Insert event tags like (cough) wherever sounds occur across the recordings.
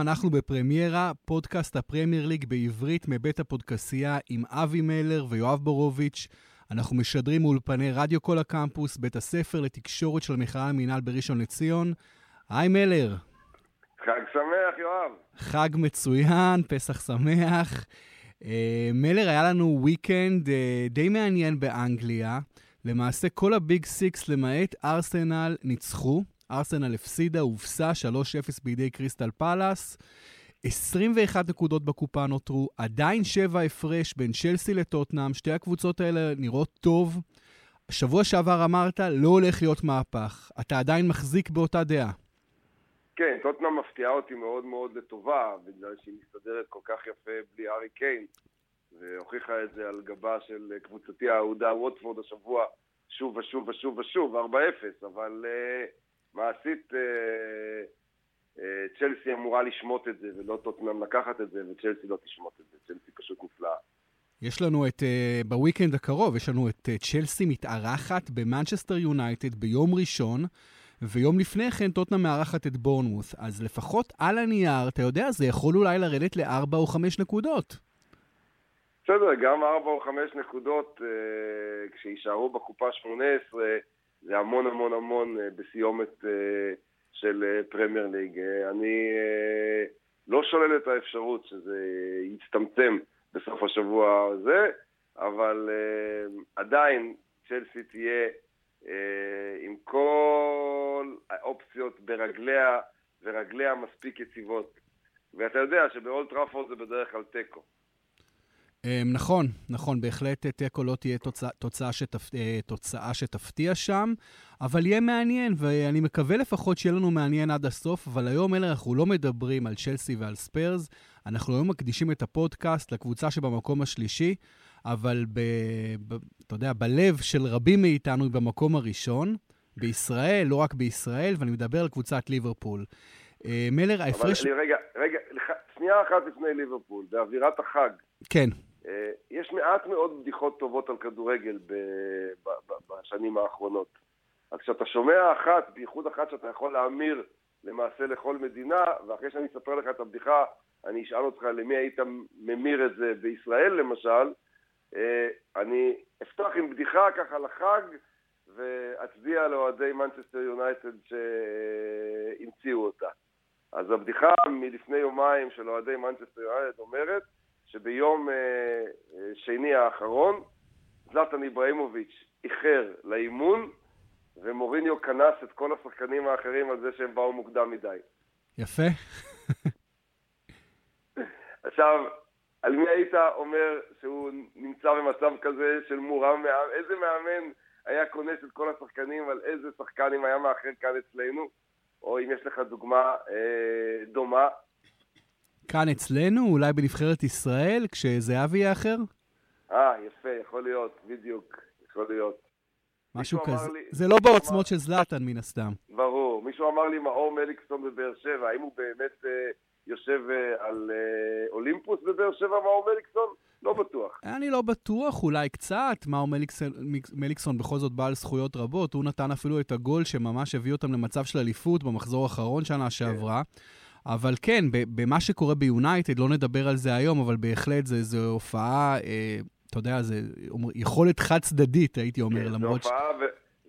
אנחנו בפרמיירה, פודקאסט הפרמייר ליג בעברית מבית הפודקסייה עם אבי מלר ויואב בורוביץ'. אנחנו משדרים מאולפני רדיו קול הקמפוס, בית הספר לתקשורת של המכללה המינהל בראשון לציון. היי מלר. חג שמח, יואב. חג מצוין, פסח שמח. אה, מלר, היה לנו weekend אה, די מעניין באנגליה. למעשה כל ה big six למעט ארסנל ניצחו. ארסנל הפסידה, הובסה 3-0 בידי קריסטל פאלאס. 21 נקודות בקופה נותרו, עדיין 7 הפרש בין צ'לסי לטוטנאם, שתי הקבוצות האלה נראות טוב. שבוע שעבר אמרת, לא הולך להיות מהפך. אתה עדיין מחזיק באותה דעה. כן, טוטנאם מפתיעה אותי מאוד מאוד לטובה, בגלל שהיא מסתדרת כל כך יפה בלי ארי קיין, והוכיחה את זה על גבה של קבוצתי האהודה ווטפורד השבוע, שוב ושוב ושוב ושוב, 4-0, אבל uh, מעשית uh, uh, צ'לסי אמורה לשמוט את זה, ולא טוטנאם לקחת את זה, וצ'לסי לא תשמוט את זה, צ'לסי פשוט נפלאה. יש לנו את, uh, בוויקנד הקרוב, יש לנו את uh, צ'לסי מתארחת במנצ'סטר יונייטד ביום ראשון. ויום לפני כן טוטנה מארחת את בורנמוס. אז לפחות על הנייר, אתה יודע, זה יכול אולי לרדת לארבע או חמש נקודות. בסדר, גם ארבע או חמש נקודות, אה, כשיישארו בקופה שמונה עשרה, זה המון המון המון אה, בסיומת אה, של אה, פרמייר ליג. אני לא שולל את האפשרות שזה יצטמצם בסוף השבוע הזה, אבל עדיין צ'לסי תהיה עם כל האופציות ברגליה, ורגליה מספיק יציבות. ואתה יודע שבאולד טראפורד זה בדרך כלל תיקו. אמ, נכון, נכון, בהחלט אה, תיקו לא תהיה תוצא, תוצאה, שתפ... אה, תוצאה שתפתיע שם, אבל יהיה מעניין, ואני מקווה לפחות שיהיה לנו מעניין עד הסוף, אבל היום אלה אנחנו לא מדברים על צ'לסי ועל ספרס, אנחנו היום מקדישים את הפודקאסט לקבוצה שבמקום השלישי, אבל ב... ב... אתה יודע, בלב של רבים מאיתנו היא במקום הראשון, בישראל, לא רק בישראל, ואני מדבר על קבוצת ליברפול. אה, מלר, ההפרש... אבל רגע, רגע, שנייה אחת לפני ליברפול, באווירת החג. כן. אה, יש מעט מאוד בדיחות טובות על כדורגל בשנים האחרונות. אז כשאתה שומע אחת, בייחוד אחת שאתה יכול להמיר למעשה לכל מדינה, ואחרי שאני אספר לך את הבדיחה, אני אשאל אותך למי היית ממיר את זה בישראל למשל, אה, אני אפתח עם בדיחה ככה לחג, ואצדיע לאוהדי מנצ'סטר יונייטד שהמציאו אותה. אז הבדיחה מלפני יומיים של אוהדי מנצ'סטר יונייטד אומרת שביום אה, אה, שני האחרון זלטן איבראימוביץ' איחר לאימון ומוריניו קנס את כל השחקנים האחרים על זה שהם באו מוקדם מדי. יפה. (laughs) עכשיו, על מי היית אומר שהוא נמצא במצב כזה של מורם מעם? איזה מאמן היה כונס את כל השחקנים על איזה שחקנים היה מאחר כאן אצלנו? או אם יש לך דוגמה אה, דומה. כאן אצלנו, אולי בנבחרת ישראל, כשזהבי יהיה אחר? אה, יפה, יכול להיות, בדיוק, יכול להיות. משהו כזה. לי, זה לא בעוצמות אמר... של זלאטן, מן הסתם. ברור. מישהו אמר לי מאור מליקסון בבאר שבע, האם הוא באמת אה, יושב אה, על אה, אולימפוס בבאר שבע, מאור מליקסון? לא בטוח. אני לא בטוח, אולי קצת. מאור מליקסון, מליקסון בכל זאת בעל זכויות רבות. הוא נתן אפילו את הגול שממש הביא אותם למצב של אליפות במחזור האחרון שנה שעברה. כן. אבל כן, במה שקורה ביונייטד, לא נדבר על זה היום, אבל בהחלט זו הופעה, אה, אתה יודע, זה יכולת חד-צדדית, הייתי אומר, כן, למרות ש...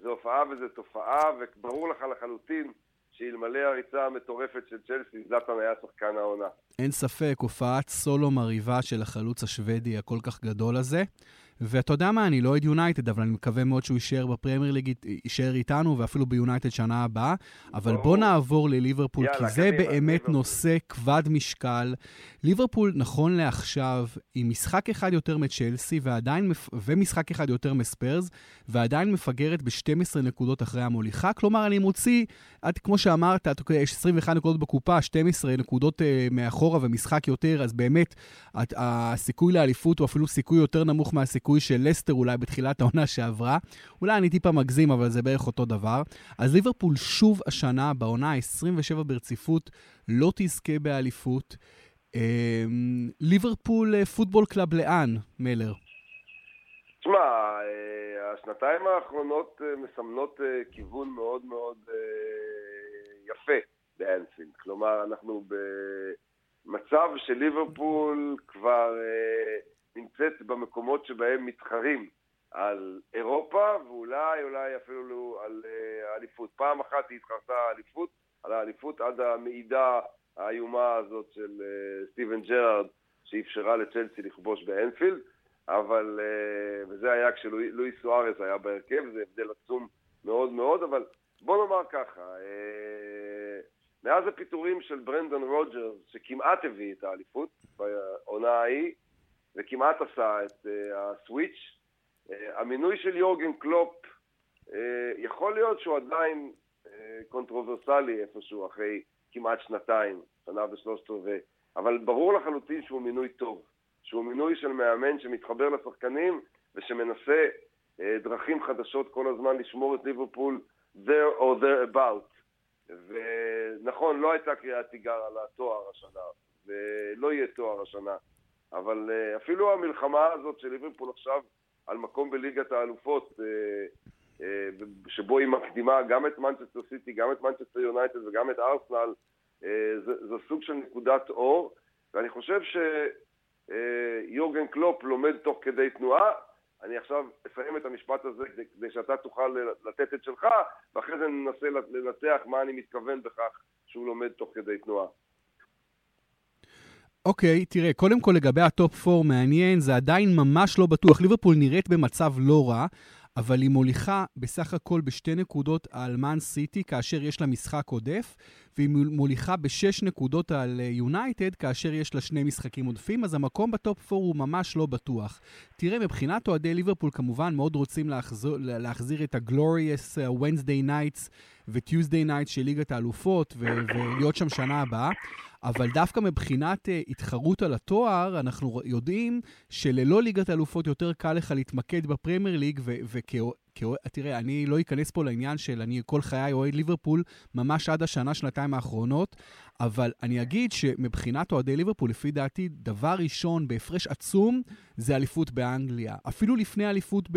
זו הופעה וזו תופעה, וברור לך לחלוטין שאלמלא הריצה המטורפת של צ'לסי, זלאטן היה שחקן העונה. אין ספק, הופעת סולו מרהיבה של החלוץ השוודי הכל כך גדול הזה. ואתה יודע מה, אני לא אוהד יונייטד, אבל אני מקווה מאוד שהוא יישאר בפרמייר ליג, יישאר איתנו, ואפילו ביונייטד שנה הבאה. אבל בוא נעבור לליברפול, כי זה באמת נושא כבד משקל. ליברפול, נכון לעכשיו, עם משחק אחד יותר מצ'לסי, ועדיין, ומשחק אחד יותר מספיירס, ועדיין מפגרת ב-12 נקודות אחרי המוליכה. כלומר, אני מוציא, עד כמו שאמרת, יש 21 נקודות בקופה, 12 נקודות uh, מאחורה ומשחק יותר, אז באמת, הסיכוי לאליפות הוא אפילו סיכוי יותר נמוך מהסיכוי הסיכוי של לסטר אולי בתחילת העונה שעברה. אולי אני טיפה מגזים, אבל זה בערך אותו דבר. אז ליברפול שוב השנה, בעונה ה-27 ברציפות, לא תזכה באליפות. אמ, ליברפול אה, football club לאן, מלר? תשמע, אה, השנתיים האחרונות אה, מסמנות כיוון מאוד מאוד יפה באנספילד. כלומר, אנחנו ב... מצב שליברפול כבר נמצאת במקומות שבהם מתחרים על אירופה, ואולי אולי אפילו על אה, האליפות. פעם אחת היא התחרתה האליפות, על האליפות עד המעידה האיומה הזאת של אה, סטיבן ג'רארד, שאפשרה לצ'לסי לכבוש באנפילד, אבל, אה, וזה היה כשלואיס סוארס היה בהרכב, זה הבדל עצום מאוד מאוד, אבל בוא נאמר ככה, מאז הפיטורים של ברנדון רוג'רס, שכמעט הביא את האליפות בעונה ההיא, וכמעט עשה את ה switch, המינוי של יורגן קלופ, יכול להיות שהוא עדיין קונטרוברסלי איפשהו אחרי כמעט שנתיים, שנה ושלושת רבעי, אבל ברור לחלוטין שהוא מינוי טוב, שהוא מינוי של מאמן שמתחבר לשחקנים ושמנסה אה, דרכים חדשות כל הזמן לשמור את ליברפול there or there about. ונכון, לא הייתה קריאת תיגר על התואר השנה, ולא יהיה תואר השנה, אבל אה, אפילו המלחמה הזאת של ליברפול עכשיו על מקום בליגת האלופות, אה, אה, שבו היא מקדימה גם את מנצ'סטר סיטי, גם את מנצ'סטר יונייטד וגם את ארסנל, זה, זה סוג של נקודת אור, ואני חושב שיורגן קלופ לומד תוך כדי תנועה. אני עכשיו אסיים את המשפט הזה כדי שאתה תוכל לתת את שלך, ואחרי זה ננסה לנתח מה אני מתכוון בכך שהוא לומד תוך כדי תנועה. אוקיי, okay, תראה, קודם כל לגבי ה top 4 מעניין, זה עדיין ממש לא בטוח. ליברפול נראית במצב לא רע, אבל היא מוליכה בסך הכל בשתי נקודות על מן סיטי, כאשר יש לה משחק עודף, והיא מוליכה בשש נקודות על יונייטד, כאשר יש לה שני משחקים עודפים, אז המקום בטופ 4 הוא ממש לא בטוח. תראה, מבחינת אוהדי ליברפול כמובן מאוד רוצים להחזיר, להחזיר את ה-Glorious uh, Wednesday Nights ו-Tuesday Nights של ליגת האלופות, ולהיות שם שנה הבאה. אבל דווקא מבחינת uh, התחרות על התואר, אנחנו יודעים שללא ליגת האלופות יותר קל לך להתמקד בפרמייר ליג, תראה, אני לא אכנס פה לעניין של אני כל חיי אוהד ליברפול, ממש עד השנה, שנתיים האחרונות, אבל אני אגיד שמבחינת אוהדי ליברפול, לפי דעתי, דבר ראשון בהפרש עצום זה אליפות באנגליה. אפילו לפני אליפות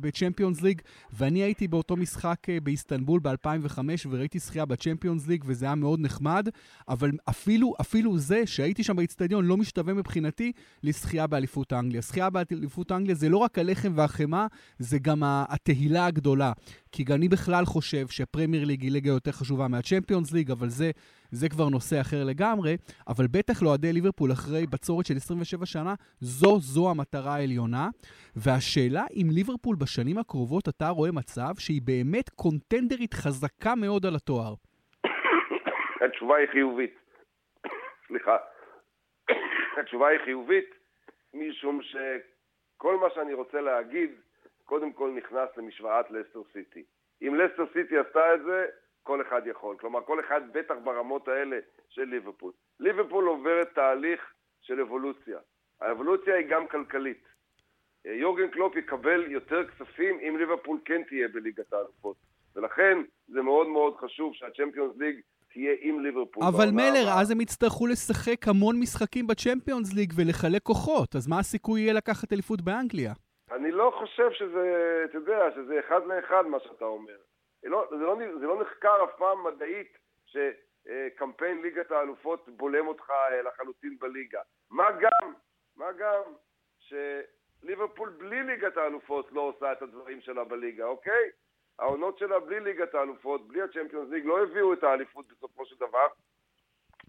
בצ'מפיונס ליג, ואני הייתי באותו משחק אה, באיסטנבול ב-2005 וראיתי זכייה בצ'מפיונס ליג וזה היה מאוד נחמד, אבל אפילו, אפילו זה שהייתי שם באיצטדיון לא משתווה מבחינתי לזכייה באליפות אנגליה. זכייה באליפות אנגליה זה לא רק הלחם והחמאה, זה גם התהילה הגדולה. כי אני בכלל חושב שפרמייר ליג היא ליגה יותר חשובה מהצ'מפיונס ליג, אבל זה, זה כבר נושא אחר לגמרי. אבל בטח לאוהדי ליברפול אחרי בצורת של 27 שנה, זו זו המטרה העליונה. והשאלה אם ליברפול בשנים הקרובות אתה רואה מצב שהיא באמת קונטנדרית חזקה מאוד על התואר. התשובה היא חיובית. סליחה. התשובה היא חיובית, משום שכל מה שאני רוצה להגיד קודם כל נכנס למשוואת לסטר סיטי. אם לסטר סיטי עשתה את זה, כל אחד יכול. כלומר, כל אחד בטח ברמות האלה של ליברפול. ליברפול עוברת תהליך של אבולוציה. האבולוציה היא גם כלכלית. יורגן קלופ יקבל יותר כספים אם ליברפול כן תהיה בליגת האלופות. ולכן זה מאוד מאוד חשוב שהצ'מפיונס ליג תהיה עם ליברפול. אבל מלר, אז הם יצטרכו לשחק המון משחקים בצ'מפיונס ליג ולחלק כוחות, אז מה הסיכוי יהיה לקחת אליפות באנגליה? אני לא חושב שזה, אתה יודע, שזה אחד לאחד מה שאתה אומר. לא, זה, לא, זה לא נחקר אף פעם מדעית שקמפיין ליגת האלופות בולם אותך אה, לחלוטין בליגה. מה גם, מה גם שליברפול בלי ליגת האלופות לא עושה את הדברים שלה בליגה, אוקיי? העונות שלה בלי ליגת האלופות, בלי הצ'מפיונס ליג, לא הביאו את האליפות בסופו של דבר.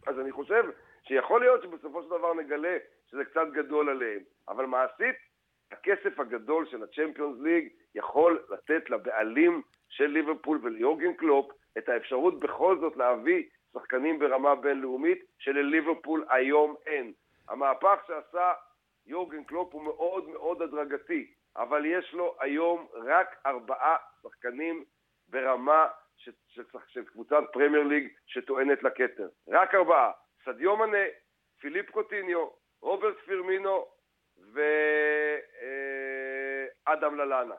אז אני חושב שיכול להיות שבסופו של דבר נגלה שזה קצת גדול עליהם. אבל מעשית, הכסף הגדול של הצ'מפיונס ליג יכול לתת לבעלים של ליברפול וליורגן קלופ את האפשרות בכל זאת להביא שחקנים ברמה בינלאומית שלליברפול היום אין. המהפך שעשה יורגן קלופ הוא מאוד מאוד הדרגתי, אבל יש לו היום רק ארבעה שחקנים ברמה של, של, של קבוצת פרמייר ליג שטוענת לכתר. רק ארבעה. סדיו מנה, פיליפ קוטיניו, רוברט פירמינו ואדם ללאנה.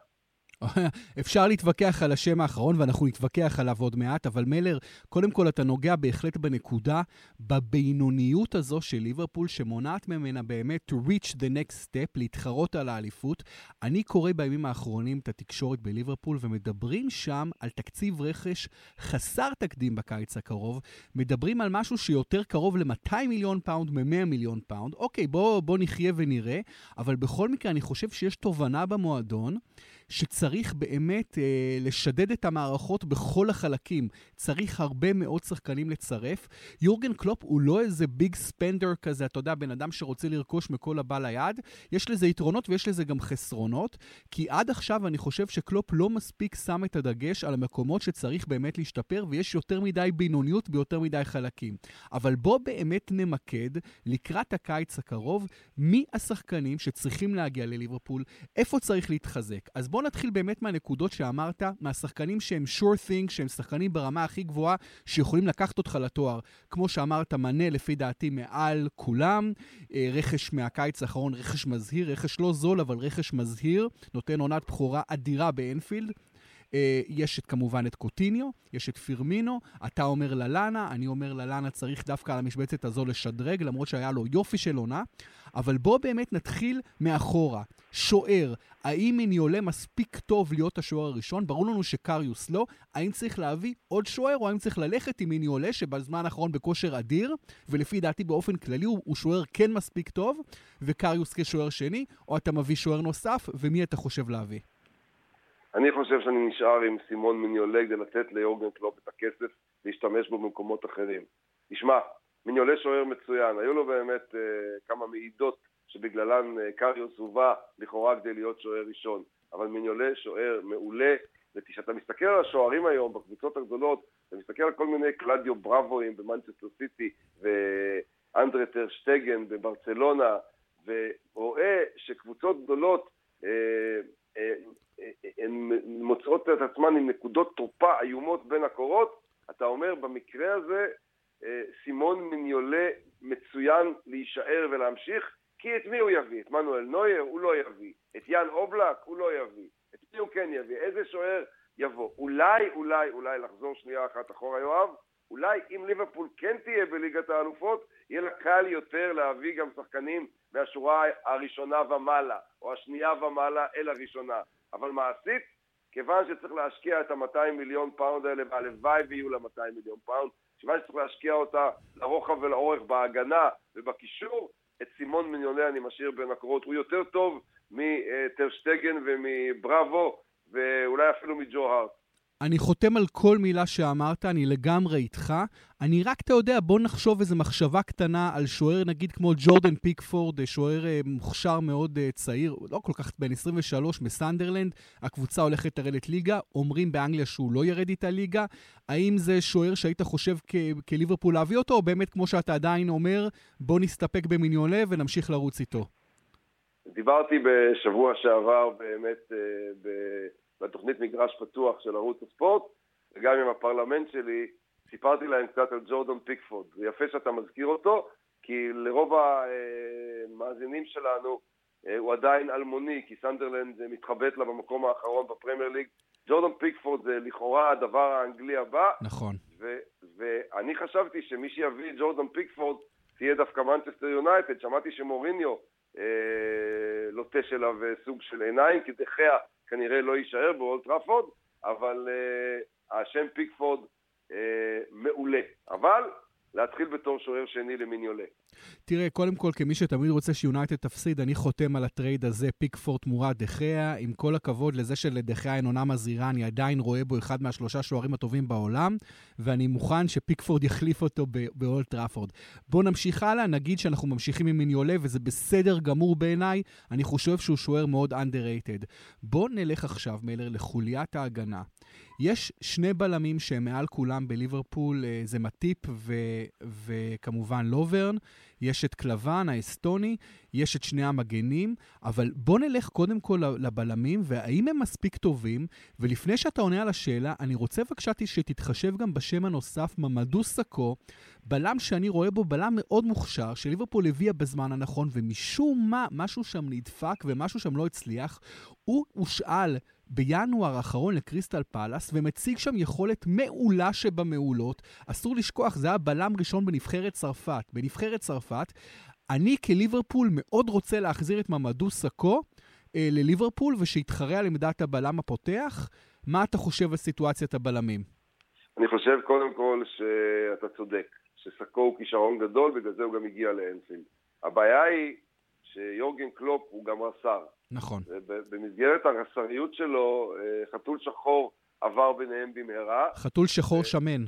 (laughs) אפשר להתווכח על השם האחרון, ואנחנו נתווכח עליו עוד מעט, אבל מלר, קודם כל אתה נוגע בהחלט בנקודה, בבינוניות הזו של ליברפול, שמונעת ממנה באמת to reach the next step, להתחרות על האליפות. אני קורא בימים האחרונים את התקשורת בליברפול, ומדברים שם על תקציב רכש חסר תקדים בקיץ הקרוב. מדברים על משהו שיותר קרוב ל-200 מיליון פאונד מ-100 מיליון פאונד. אוקיי, בוא, בוא נחיה ונראה, אבל בכל מקרה אני חושב שיש תובנה במועדון. שצריך באמת אה, לשדד את המערכות בכל החלקים. צריך הרבה מאוד שחקנים לצרף. יורגן קלופ הוא לא איזה big spender כזה, אתה יודע, בן אדם שרוצה לרכוש מכל הבא ליד. יש לזה יתרונות ויש לזה גם חסרונות, כי עד עכשיו אני חושב שקלופ לא מספיק שם את הדגש על המקומות שצריך באמת להשתפר, ויש יותר מדי בינוניות ביותר מדי חלקים. אבל בוא באמת נמקד לקראת הקיץ הקרוב, מי השחקנים שצריכים להגיע לליברפול, איפה צריך להתחזק. אז בוא נתחיל באמת מהנקודות שאמרת, מהשחקנים שהם sure thing, שהם שחקנים ברמה הכי גבוהה, שיכולים לקחת אותך לתואר. כמו שאמרת, מנה לפי דעתי מעל כולם. אה, רכש מהקיץ האחרון, רכש מזהיר, רכש לא זול, אבל רכש מזהיר. נותן עונת בכורה אדירה באנפילד. אה, יש את, כמובן את קוטיניו, יש את פירמינו, אתה אומר ללאנה, אני אומר ללאנה צריך דווקא על המשבצת הזו לשדרג, למרות שהיה לו יופי של עונה. אבל בוא באמת נתחיל מאחורה. שוער, האם עולה מספיק טוב להיות השוער הראשון? ברור לנו שקריוס לא. האם צריך להביא עוד שוער, או האם צריך ללכת עם עולה, שבזמן האחרון בכושר אדיר, ולפי דעתי באופן כללי הוא, הוא שוער כן מספיק טוב, וקריוס כשוער שני, או אתה מביא שוער נוסף, ומי אתה חושב להביא? אני חושב שאני נשאר עם סימון מיניולה כדי לתת ליורגן קלופ את הכסף להשתמש בו במקומות אחרים. תשמע, מיניולה שוער מצוין, היו לו באמת אה, כמה מעידות שבגללן אה, קריוס הובא לכאורה כדי להיות שוער ראשון, אבל מיניולה שוער מעולה, וכשאתה מסתכל על השוערים היום בקבוצות הגדולות, אתה מסתכל על כל מיני קלדיו בראבואים במנצ'סטר סיטי ואנדרה שטגן בברצלונה, ורואה שקבוצות גדולות אה, הן מוצאות את עצמן עם נקודות תורפה איומות בין הקורות, אתה אומר במקרה הזה אה, סימון מיניולה מצוין להישאר ולהמשיך, כי את מי הוא יביא? את מנואל נויר? הוא לא יביא. את יאן אובלק? הוא לא יביא. את מי הוא כן יביא? איזה שוער יבוא? אולי, אולי, אולי לחזור שנייה אחת אחורה, יואב, אולי אם ליברפול כן תהיה בליגת האלופות, יהיה לה קל יותר להביא גם שחקנים מהשורה הראשונה ומעלה, או השנייה ומעלה אל הראשונה. אבל מעשית, כיוון שצריך להשקיע את ה-200 מיליון פאונד האלה, והלוואי ויהיו לה 200 מיליון פאונד, כיוון שצריך להשקיע אותה לרוחב ולאורך בהגנה ובקישור, את סימון מיניולה אני משאיר בין הקורות. הוא יותר טוב מטרשטגן ומבראבו, ואולי אפילו מג'ו הארט. אני חותם על כל מילה שאמרת, אני לגמרי איתך. אני רק, אתה יודע, בוא נחשוב איזו מחשבה קטנה על שוער, נגיד כמו ג'ורדן פיקפורד, שוער אה, מוכשר מאוד אה, צעיר, לא כל כך בן 23, מסנדרלנד. הקבוצה הולכת לרדת ליגה, אומרים באנגליה שהוא לא ירד איתה ליגה. האם זה שוער שהיית חושב כליברפול להביא אותו, או באמת, כמו שאתה עדיין אומר, בוא נסתפק במיניולה ונמשיך לרוץ איתו? דיברתי בשבוע שעבר באמת אה, ב... בתוכנית מגרש פתוח של ערוץ הספורט, וגם עם הפרלמנט שלי, סיפרתי להם קצת על ג'ורדון פיקפורד. זה יפה שאתה מזכיר אותו, כי לרוב המאזינים שלנו אה, הוא עדיין אלמוני, כי סנדרלנד מתחבט לה במקום האחרון בפרמייר ליג. ג'ורדון פיקפורד זה לכאורה הדבר האנגלי הבא. נכון. ו- ואני חשבתי שמי שיביא את ג'ורדון פיקפורד תהיה דווקא מנצ'סטר יונייטד. שמעתי שמוריניו אה, לוטש אליו סוג של עיניים, כי דה חאה כנראה לא יישאר באולד טראפורד, אבל אה, השם פיקפורד אה, מעולה. אבל להתחיל בתור שוער שני למיניולה. תראה, קודם כל, כמי שתמיד רוצה שיונייטד תפסיד, אני חותם על הטרייד הזה, פיקפורד תמורת דה חאה. עם כל הכבוד לזה שלדה חאה אין עונה מזהירה, אני עדיין רואה בו אחד מהשלושה שוערים הטובים בעולם, ואני מוכן שפיקפורד יחליף אותו באולד טראפורד. בואו נמשיך הלאה, נגיד שאנחנו ממשיכים עם מיניולה, וזה בסדר גמור בעיניי, אני חושב שהוא שוער מאוד underrated. בואו נלך עכשיו, מלר, לחוליית ההגנה. יש שני בלמים שהם מעל כולם בליברפול, אה, זה מטיפ ו- וכמובן לוברן. יש את קלבן האסטוני, יש את שני המגנים, אבל בוא נלך קודם כל לבלמים, והאם הם מספיק טובים? ולפני שאתה עונה על השאלה, אני רוצה בבקשה שתתחשב גם בשם הנוסף, ממדו סאקו, בלם שאני רואה בו בלם מאוד מוכשר, שליברפול הביאה בזמן הנכון, ומשום מה, משהו שם נדפק ומשהו שם לא הצליח. הוא הושאל בינואר האחרון לקריסטל פאלאס, ומציג שם יכולת מעולה שבמעולות. אסור לשכוח, זה היה בלם ראשון בנבחרת צרפת. בנבחרת צרפת, אני כליברפול מאוד רוצה להחזיר את ממדו סאקו אה, לליברפול, ושיתחרה על עמדת הבלם הפותח. מה אתה חושב על סיטואציית הבלמים? אני חושב קודם כל שאתה צודק, שסאקו הוא כישרון גדול, בגלל זה הוא גם הגיע לאנפילד. הבעיה היא שיורגן קלופ הוא גם רס"ר. נכון. במסגרת הרס"ריות שלו, אה, חתול שחור עבר ביניהם במהרה. חתול שחור ו... שמן.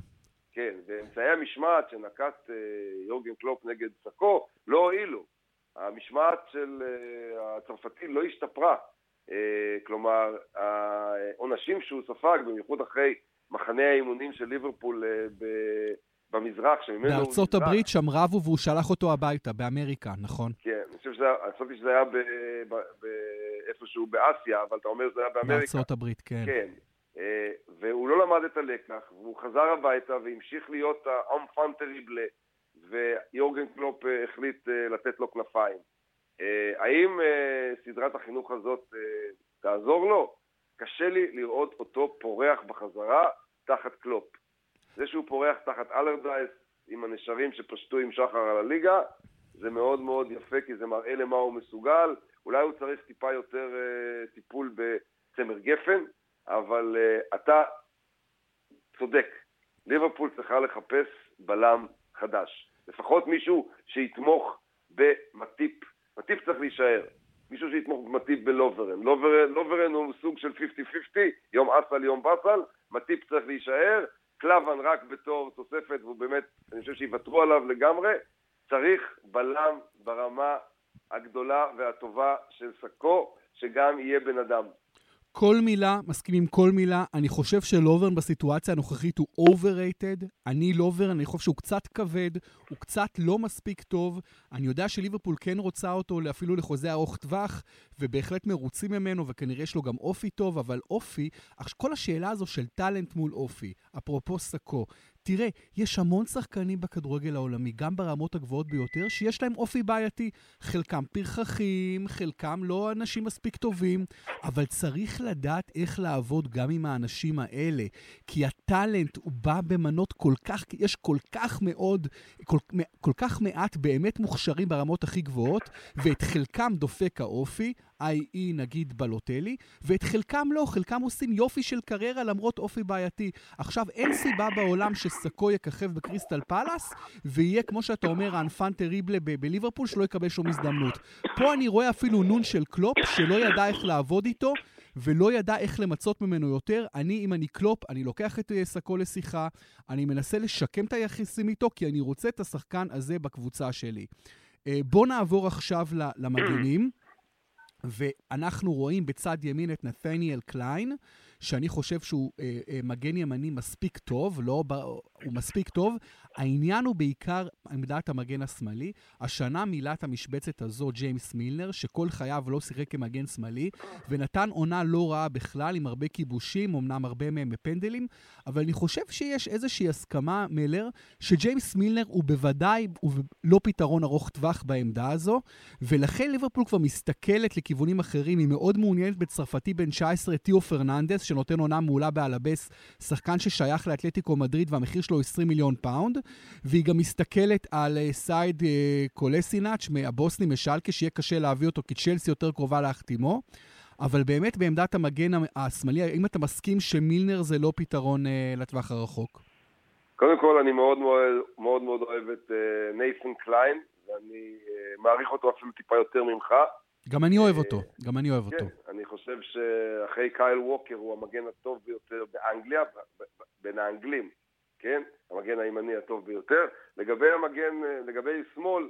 כן, ואמצעי המשמעת שנקט אה, יורגן קלופ נגד סאקו לא הועילו. המשמעת של אה, הצרפתי לא השתפרה. כלומר, העונשים שהוא ספג, במיוחד אחרי מחנה האימונים של ליברפול במזרח, שממנו הוא... בארצות הברית שם רבו והוא שלח אותו הביתה, באמריקה, נכון? כן, שזה, חשבתי שזה היה איפשהו באסיה, אבל אתה אומר שזה היה באמריקה. בארצות הברית, כן. כן. אה, והוא לא למד את הלקח, והוא חזר הביתה והמשיך להיות האמפן טריבלה, ויורגן קלופ אה, החליט אה, לתת לו כנפיים. האם סדרת החינוך הזאת תעזור לו? קשה לי לראות אותו פורח בחזרה תחת קלופ. זה שהוא פורח תחת אלרדייס עם הנשרים שפשטו עם שחר על הליגה, זה מאוד מאוד יפה כי זה מראה למה הוא מסוגל. אולי הוא צריך טיפה יותר אה, טיפול בצמר גפן, אבל אה, אתה צודק. ליברפול צריכה לחפש בלם חדש. לפחות מישהו שיתמוך במטיפ. מטיפ צריך להישאר. מישהו שיתמוך במטיפ בלוברן. לוברן, לוברן הוא סוג של 50-50, יום עסל, יום בסל, מטיפ צריך להישאר, קלאבן רק בתור תוספת, והוא באמת, אני חושב שיוותרו עליו לגמרי. צריך בלם ברמה הגדולה והטובה של סאקו, שגם יהיה בן אדם. כל מילה, מסכים עם כל מילה. אני חושב שלוברן בסיטואציה הנוכחית הוא overrated. אני לוברן, אני חושב שהוא קצת כבד, הוא קצת לא מספיק טוב. אני יודע שליברפול כן רוצה אותו אפילו לחוזה ארוך טווח, ובהחלט מרוצים ממנו, וכנראה יש לו גם אופי טוב, אבל אופי, כל השאלה הזו של טאלנט מול אופי, אפרופו סאקו, תראה, יש המון שחקנים בכדורגל העולמי, גם ברמות הגבוהות ביותר, שיש להם אופי בעייתי. חלקם פרחחים, חלקם לא אנשים מספיק טובים, אבל צריך לדעת איך לעבוד גם עם האנשים האלה. כי הטאלנט הוא בא במנות כל כך, יש כל כך מאוד, כל, כל כך מעט באמת מוכשרים ברמות הכי גבוהות, ואת חלקם דופק האופי. i.e. נגיד בלוטלי, ואת חלקם לא, חלקם עושים יופי של קריירה למרות אופי בעייתי. עכשיו, אין סיבה בעולם שסקו יככב בקריסטל פאלאס, ויהיה, כמו שאתה אומר, ה enfant terrible בליברפול, שלא יקבל שום הזדמנות. פה אני רואה אפילו נון של קלופ, שלא ידע איך לעבוד איתו, ולא ידע איך למצות ממנו יותר. אני, אם אני קלופ, אני לוקח את אה, סאקו לשיחה, אני מנסה לשקם את היחסים איתו, כי אני רוצה את השחקן הזה בקבוצה שלי. אה, בואו נעבור עכשיו למגנים. ואנחנו רואים בצד ימין את נתניאל קליין, שאני חושב שהוא אה, אה, מגן ימני מספיק טוב, לא, הוא מספיק טוב. העניין הוא בעיקר עמדת המגן השמאלי. השנה מילא את המשבצת הזו ג'יימס מילנר, שכל חייו לא שיחק כמגן שמאלי, ונתן עונה לא רעה בכלל, עם הרבה כיבושים, אמנם הרבה מהם בפנדלים, אבל אני חושב שיש איזושהי הסכמה, מלר, שג'יימס מילנר הוא בוודאי הוא לא פתרון ארוך טווח בעמדה הזו, ולכן ליברפול כבר מסתכלת לכיוונים אחרים. היא מאוד מעוניינת בצרפתי בן 19, תיאו פרננדס, שנותן עונה מעולה באלבס, שחקן ששייך לאתלטיקו מדריד והמחיר שלו 20 מיליון פאונד, והיא גם מסתכלת על אה, סיאד אה, קולסינאץ' מהבוסני משלקה, שיהיה קשה להביא אותו כי צ'לסי יותר קרובה להחתימו. אבל באמת בעמדת המגן השמאלי, האם אתה מסכים שמילנר זה לא פתרון אה, לטווח הרחוק? קודם כל, אני מאוד מאוד, מאוד, מאוד אוהב את אה, נייסן קליין, ואני אה, מעריך אותו אפילו טיפה יותר ממך. גם אני אוהב אותו, גם אני אוהב כן, אותו. אני חושב שאחרי קייל ווקר הוא המגן הטוב ביותר באנגליה, בין האנגלים, כן? המגן הימני הטוב ביותר. לגבי המגן, לגבי שמאל,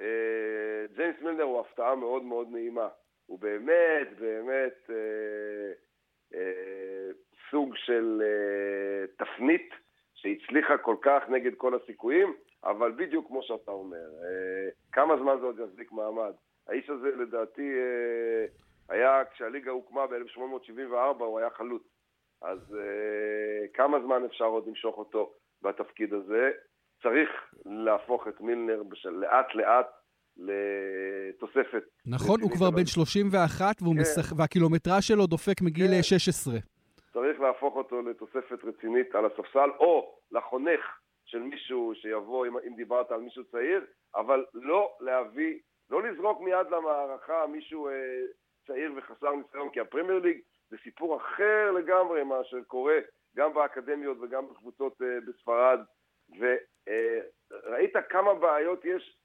אה, ג'יימס מילנר הוא הפתעה מאוד מאוד נעימה. הוא באמת, באמת אה, אה, סוג של אה, תפנית שהצליחה כל כך נגד כל הסיכויים, אבל בדיוק כמו שאתה אומר, אה, כמה זמן זה עוד יחזיק מעמד? האיש הזה לדעתי אה, היה, כשהליגה הוקמה ב-1874 הוא היה חלוץ. אז אה, כמה זמן אפשר עוד למשוך אותו בתפקיד הזה? צריך להפוך את מילנר בשל, לאט לאט לתוספת. נכון, הוא כבר בן 31 והוא כן. משח... והקילומטרה שלו דופק מגיל כן. 16. צריך להפוך אותו לתוספת רצינית על הספסל, או לחונך של מישהו שיבוא, אם, אם דיברת על מישהו צעיר, אבל לא להביא, לא לזרוק מיד למערכה מישהו אה, צעיר וחסר ניסיון, כי הפרמייר ליג זה סיפור אחר לגמרי מה שקורה גם באקדמיות וגם בקבוצות אה, בספרד, וראית כמה בעיות יש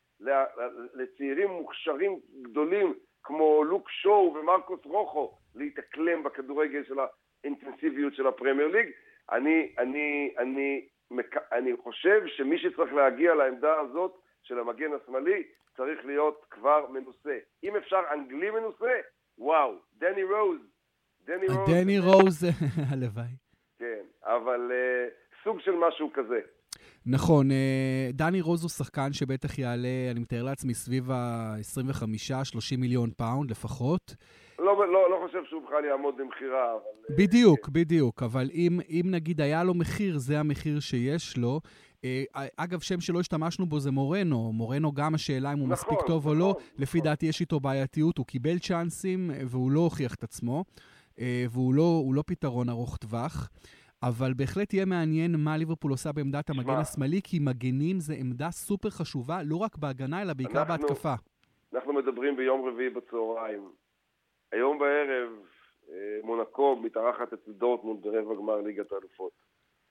לצעירים מוכשרים גדולים כמו לוק שואו ומרקוס רוחו להתאקלם בכדורגל של האינטנסיביות של הפרמייר ליג. אני, אני, אני, אני חושב שמי שצריך להגיע לעמדה הזאת של המגן השמאלי צריך להיות כבר מנוסה. אם אפשר אנגלי מנוסה, וואו, דני רוז. דני רוז. דני רוז, (laughs) הלוואי. כן, אבל uh, סוג של משהו כזה. נכון, אה, דני רוז הוא שחקן שבטח יעלה, אני מתאר לעצמי, סביב ה-25-30 מיליון פאונד לפחות. לא, לא, לא חושב שהוא בכלל יעמוד במכירה, אבל... אה, בדיוק, כן. בדיוק. אבל אם, אם נגיד היה לו מחיר, זה המחיר שיש לו. אה, אגב, שם שלא השתמשנו בו זה מורנו. מורנו גם השאלה אם הוא נכון, מספיק טוב נכון, או לא. נכון. לפי נכון. דעתי יש איתו בעייתיות, הוא קיבל צ'אנסים והוא לא הוכיח את עצמו. והוא לא, לא פתרון ארוך טווח. אבל בהחלט יהיה מעניין מה ליברפול עושה בעמדת המגן השמאלי, כי מגנים זה עמדה סופר חשובה, לא רק בהגנה, אלא בעיקר אנחנו, בהתקפה. אנחנו מדברים ביום רביעי בצהריים. היום בערב אה, מונקו מתארחת אצל דורטמונד ברבע גמר ליגת האלופות.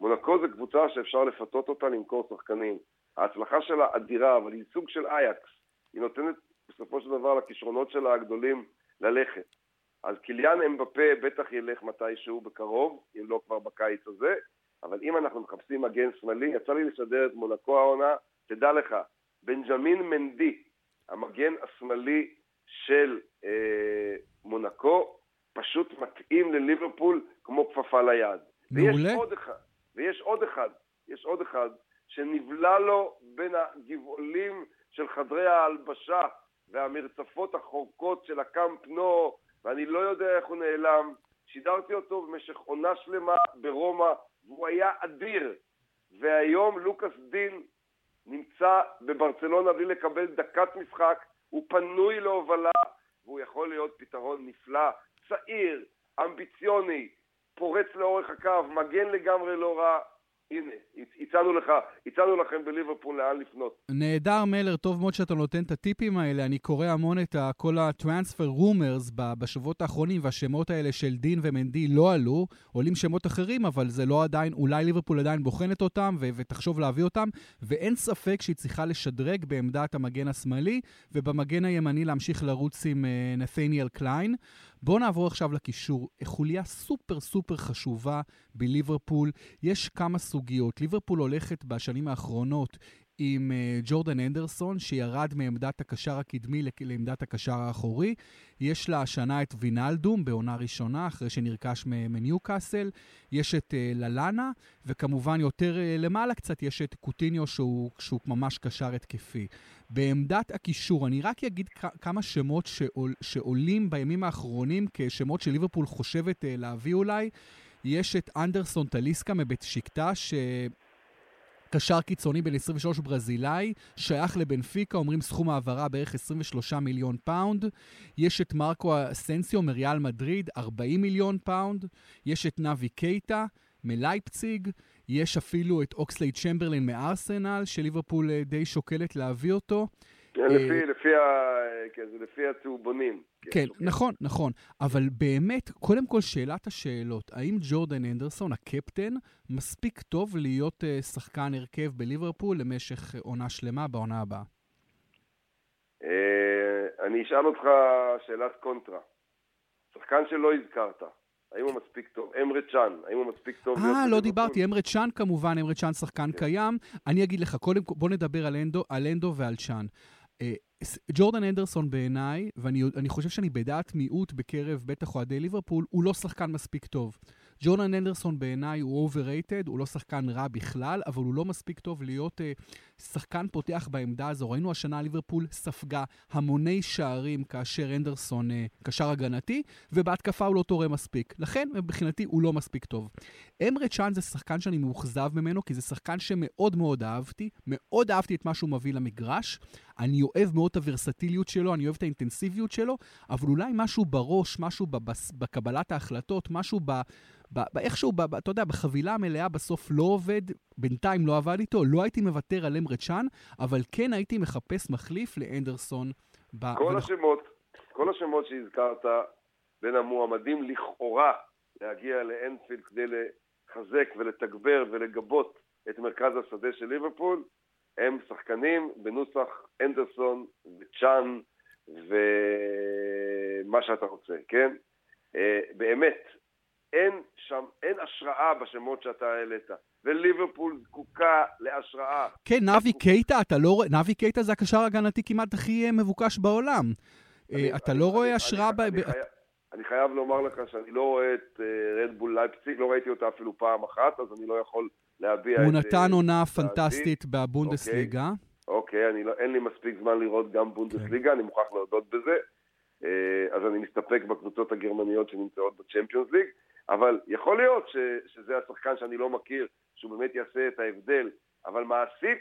מונקו זה קבוצה שאפשר לפתות אותה למכור שחקנים. ההצלחה שלה אדירה, אבל היא סוג של אייקס. היא נותנת בסופו של דבר לכישרונות שלה הגדולים ללכת. אז קיליאן אמבפה בטח ילך מתישהו בקרוב, אם לא כבר בקיץ הזה, אבל אם אנחנו מחפשים מגן שמאלי, יצא לי לשדר את מונקו העונה, תדע לך, בנג'מין מנדי, המגן השמאלי של אה, מונקו, פשוט מתאים לליברפול כמו כפפה ליד. מעולה. ויש עוד אחד, ויש עוד אחד, יש עוד אחד, שנבלע לו בין הגבעולים של חדרי ההלבשה והמרצפות החורקות של הקאמפ נו ואני לא יודע איך הוא נעלם. שידרתי אותו במשך עונה שלמה ברומא, והוא היה אדיר. והיום לוקאס דין נמצא בברצלונה בלי לקבל דקת משחק, הוא פנוי להובלה, והוא יכול להיות פתרון נפלא, צעיר, אמביציוני, פורץ לאורך הקו, מגן לגמרי לא רע, הנה, הצענו לכם בליברפול לאן לפנות. נהדר, מלר, טוב מאוד שאתה נותן את הטיפים האלה. אני קורא המון את כל ה transfer rumors בשבועות האחרונים, והשמות האלה של דין ומנדי לא עלו. עולים שמות אחרים, אבל זה לא עדיין, אולי ליברפול עדיין בוחנת אותם ו- ותחשוב להביא אותם, ואין ספק שהיא צריכה לשדרג בעמדת המגן השמאלי, ובמגן הימני להמשיך לרוץ עם uh, נתניאל קליין. בואו נעבור עכשיו לקישור. חוליה סופר סופר חשובה בליברפול. יש כמה סוגיות. ליברפול הולכת בשנים האחרונות עם uh, ג'ורדן הנדרסון, שירד מעמדת הקשר הקדמי לעמדת הקשר האחורי. יש לה השנה את וינלדום בעונה ראשונה, אחרי שנרכש מניוקאסל. יש את uh, ללאנה, וכמובן יותר uh, למעלה קצת יש את קוטיניו, שהוא, שהוא ממש קשר התקפי. בעמדת הקישור, אני רק אגיד כמה שמות שעול, שעולים בימים האחרונים כשמות שליברפול חושבת uh, להביא אולי. יש את אנדרסון טליסקה מבשיקטש... קשר קיצוני בן 23 ברזילאי, שייך לבנפיקה, אומרים סכום העברה בערך 23 מיליון פאונד. יש את מרקו אסנסיו מריאל מדריד, 40 מיליון פאונד. יש את נבי קייטה מלייפציג. יש אפילו את אוקסלייד צ'מברלין מארסנל, שליברפול אה, די שוקלת להביא אותו. כן, לפי, אה, לפי, ה... כן, זה לפי הצהובונים. כן, כן נכון, נכון. אבל באמת, קודם כל שאלת השאלות, האם ג'ורדן הנדרסון, הקפטן, מספיק טוב להיות uh, שחקן הרכב בליברפול למשך עונה שלמה בעונה הבאה? Uh, אני אשאל אותך שאלת קונטרה. שחקן שלא הזכרת, האם הוא מספיק טוב? אמרה צ'אן, האם הוא מספיק טוב? אה, לא דיברתי, אמרה צ'אן כמובן, אמרה צ'אן שחקן כן. קיים. אני אגיד לך, קודם כל, בוא נדבר על אנדו, על אנדו ועל צ'אן. אה, ג'ורדן אנדרסון בעיניי, ואני חושב שאני בדעת מיעוט בקרב בטח אוהדי ליברפול, הוא לא שחקן מספיק טוב. ג'ורדן אנדרסון בעיניי הוא overrated, הוא לא שחקן רע בכלל, אבל הוא לא מספיק טוב להיות uh, שחקן פותח בעמדה הזו. ראינו השנה ליברפול ספגה המוני שערים כאשר אנדרסון uh, קשר הגנתי, ובהתקפה הוא לא תורם מספיק. לכן, מבחינתי, הוא לא מספיק טוב. אמרה צ'אן זה שחקן שאני מאוכזב ממנו, כי זה שחקן שמאוד מאוד אהבתי, מאוד אהבתי את מה שהוא מביא למגרש. אני אוהב מאוד את הוורסטיליות שלו, אני אוהב את האינטנסיביות שלו, אבל אולי משהו בראש, משהו בקבלת ההחלטות, משהו ב... איכשהו, אתה יודע, בחבילה המלאה בסוף לא עובד, בינתיים לא עבד איתו, לא הייתי מוותר על אמרה צ'אן, אבל כן הייתי מחפש מחליף לאנדרסון. כל השמות, כל השמות שהזכרת בין המועמדים לכאורה להגיע לאנפילד כדי לחזק ולתגבר ולגבות את מרכז השדה של ליברפול, הם שחקנים בנוסח אנדרסון וצ'אן ומה שאתה רוצה, כן? אה, באמת, אין שם, אין השראה בשמות שאתה העלית. וליברפול זקוקה להשראה. כן, נבי קייטה, אתה לא רואה, נבי קייטה זה הקשר הגנתי כמעט הכי אה, מבוקש בעולם. אני, אתה לא רואה השראה ב... אני, חייב, לומר לך שאני לא רואה את רדבול uh, לייפציג, לא ראיתי אותה אפילו פעם אחת, אז אני לא יכול להביע את... הוא נתן אה, עונה פנטסטית בבונדסליגה. אוקיי, אוקיי אני לא, אין לי מספיק זמן לראות גם בונדסליגה, okay. אני מוכרח להודות בזה. Uh, אז אני מסתפק בקבוצות הגרמניות שנמצאות ב Champions League. אבל יכול להיות ש, שזה השחקן שאני לא מכיר, שהוא באמת יעשה את ההבדל, אבל מעשית,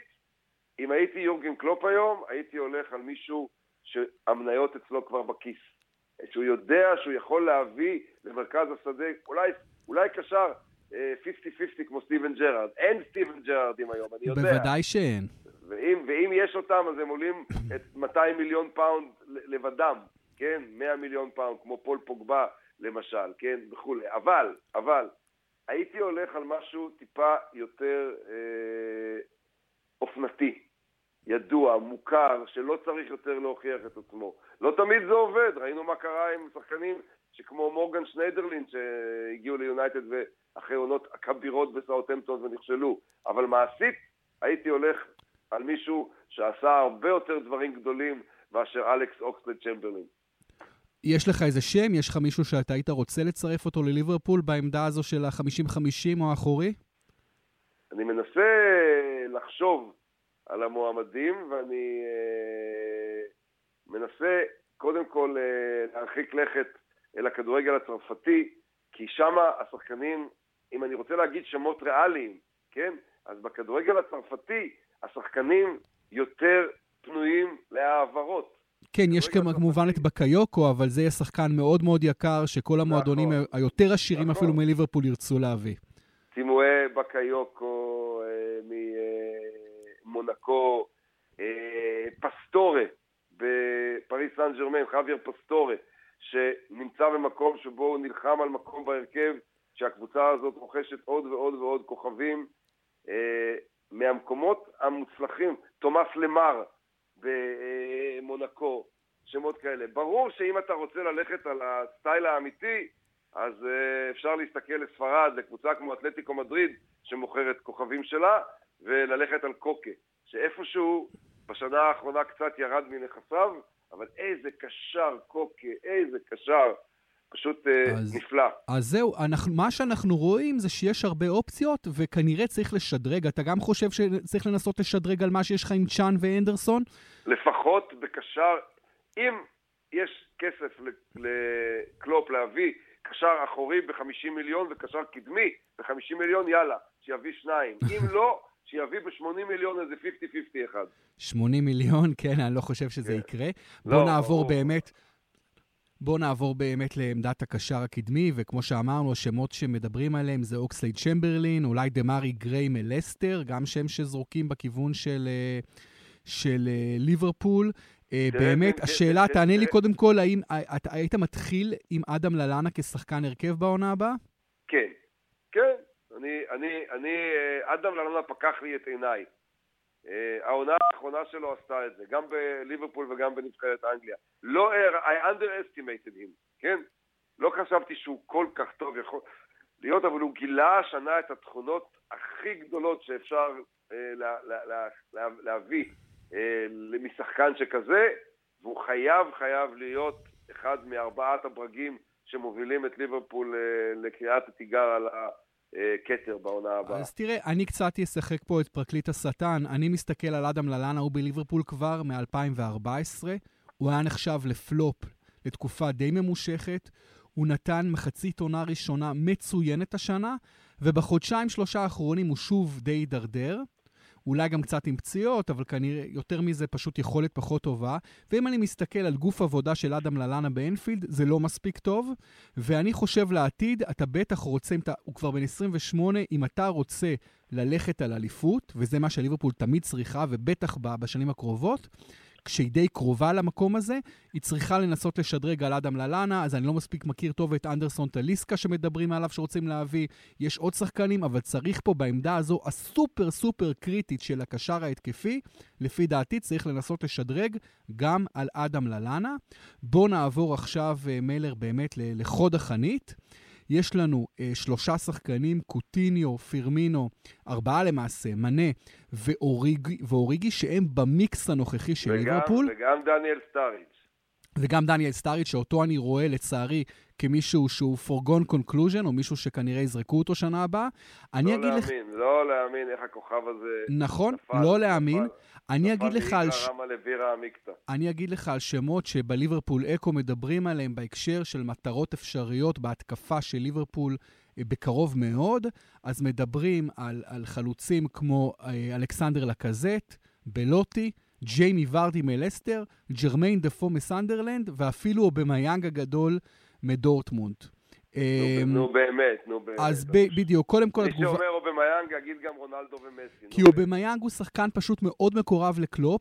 אם הייתי יורגן קלופ היום, הייתי הולך על מישהו שהמניות אצלו כבר בכיס. שהוא יודע שהוא יכול להביא למרכז השדה, אולי, אולי קשר 50-50 אה, כמו סטיבן ג'רארד. אין סטיבן ג'רארדים היום, אני יודע. בוודאי שאין. ואם, ואם יש אותם, אז הם עולים (coughs) את 200 מיליון פאונד לבדם, כן? 100 מיליון פאונד, כמו פול פוגבה למשל, כן, וכולי. אבל, אבל, הייתי הולך על משהו טיפה יותר אה, אופנתי, ידוע, מוכר, שלא צריך יותר להוכיח את עצמו. לא תמיד זה עובד, ראינו מה קרה עם שחקנים שכמו מורגן שניידרלין שהגיעו ליונייטד ואחרי עונות כבירות בסאוטהמפטון ונכשלו, אבל מעשית הייתי הולך על מישהו שעשה הרבה יותר דברים גדולים מאשר אלכס אוקסלד צ'מברלין. יש לך איזה שם? יש לך מישהו שאתה היית רוצה לצרף אותו לליברפול בעמדה הזו של ה-50-50 או האחורי? אני מנסה לחשוב על המועמדים, ואני אה, מנסה קודם כל אה, להרחיק לכת אל הכדורגל הצרפתי, כי שם השחקנים, אם אני רוצה להגיד שמות ריאליים, כן? אז בכדורגל הצרפתי השחקנים יותר פנויים להעברות. כן, יש כמובן את בקיוקו, אבל זה יהיה שחקן מאוד מאוד יקר, שכל המועדונים נכון. היותר עשירים נכון. אפילו מליברפול ירצו להביא. תימואי בקיוקו אה, ממונקו, אה, פסטורה בפריס סן ג'רמן, חוויר פסטורה, שנמצא במקום שבו הוא נלחם על מקום בהרכב, שהקבוצה הזאת רוכשת עוד ועוד ועוד כוכבים. אה, מהמקומות המוצלחים, תומאס למר, במונקו, שמות כאלה. ברור שאם אתה רוצה ללכת על הסטייל האמיתי, אז uh, אפשר להסתכל לספרד, לקבוצה כמו אתלטיקו מדריד, שמוכרת כוכבים שלה, וללכת על קוקה, שאיפשהו בשנה האחרונה קצת ירד מנכסיו, אבל איזה קשר קוקה, איזה קשר. פשוט אה, אז, נפלא. אז זהו, אנחנו, מה שאנחנו רואים זה שיש הרבה אופציות, וכנראה צריך לשדרג. אתה גם חושב שצריך לנסות לשדרג על מה שיש לך עם צ'אן ואנדרסון? לפחות בקשר, אם יש כסף לקלופ להביא קשר אחורי ב-50 מיליון וקשר קדמי ב-50 מיליון, יאללה, שיביא שניים. (laughs) אם לא, שיביא ב-80 מיליון איזה 50-50 אחד. 80 מיליון? כן, אני לא חושב שזה כן. יקרה. לא, בוא נעבור באמת... בואו נעבור באמת לעמדת הקשר הקדמי, וכמו שאמרנו, השמות שמדברים עליהם זה אוקסלייד צ'מברלין, אולי דמרי גריי מלסטר, גם שם שזורקים בכיוון של, אה, של אה, ליברפול. אה, באמת, השאלה, תענה לי קודם כל, האם היית מתחיל עם אדם ללאנה כשחקן הרכב בעונה הבאה? אני, אני, אני, אדם ללאנה פקח לי את עיניי. אה, העונה האחרונה שלו עשתה את זה, גם בליברפול וגם בנבחרת אנגליה. לא, I underestimated him, כן? לא חשבתי שהוא כל כך טוב יכול להיות, אבל הוא גילה השנה את התכונות הכי גדולות שאפשר אה, לה, לה, לה, לה, להביא אה, משחקן שכזה, והוא חייב, חייב להיות אחד מארבעת הברגים שמובילים את ליברפול אה, לקריאת התיגר על ה... כתר בעונה הבאה. אז תראה, אני קצת אשחק פה את פרקליט השטן. אני מסתכל על אדם ללאנה, הוא בליברפול כבר מ-2014. הוא היה נחשב לפלופ לתקופה די ממושכת. הוא נתן מחצית עונה ראשונה מצוינת השנה, ובחודשיים שלושה האחרונים הוא שוב די הידרדר. אולי גם קצת עם פציעות, אבל כנראה יותר מזה פשוט יכולת פחות טובה. ואם אני מסתכל על גוף עבודה של אדם ללאנה באנפילד, זה לא מספיק טוב. ואני חושב לעתיד, אתה בטח רוצה, אתה, הוא כבר בן 28, אם אתה רוצה ללכת על אליפות, וזה מה שליברפול תמיד צריכה, ובטח בשנים הקרובות, כשהיא די קרובה למקום הזה, היא צריכה לנסות לשדרג על אדם ללאנה, אז אני לא מספיק מכיר טוב את אנדרסון טליסקה שמדברים עליו שרוצים להביא. יש עוד שחקנים, אבל צריך פה בעמדה הזו הסופר סופר קריטית של הקשר ההתקפי, לפי דעתי צריך לנסות לשדרג גם על אדם ללאנה. בואו נעבור עכשיו, אה, מלר, באמת לחוד החנית. יש לנו אה, שלושה שחקנים, קוטיניו, פירמינו, ארבעה למעשה, מנה ואוריגי, ואוריגי שהם במיקס הנוכחי של ליברפול. וגם דניאל סטאריץ'. וגם דניאל סטאריץ', שאותו אני רואה, לצערי, כמישהו שהוא foregone conclusion, או מישהו שכנראה יזרקו אותו שנה הבאה. לא להאמין, לך... לא להאמין איך הכוכב הזה... נכון, נפל, לא להאמין. נפל. אני אגיד לך על... ש... אני אגיד לך על שמות שבליברפול אקו מדברים עליהם בהקשר של מטרות אפשריות בהתקפה של ליברפול אה, בקרוב מאוד. אז מדברים על, על חלוצים כמו אה, אלכסנדר לקזט, בלוטי, ג'יימי ורדי מלסטר, ג'רמיין דפו מסנדרלנד, ואפילו אובמיאנג הגדול מדורטמונד. אמ, נו באמת, נו באמת. אז בדיוק, קודם כל התגובה... מי שאומר אובמיאנג יגיד גם רונלדו ומסי. כי אובמיאנג הוא שחקן פשוט מאוד מקורב לקלופ,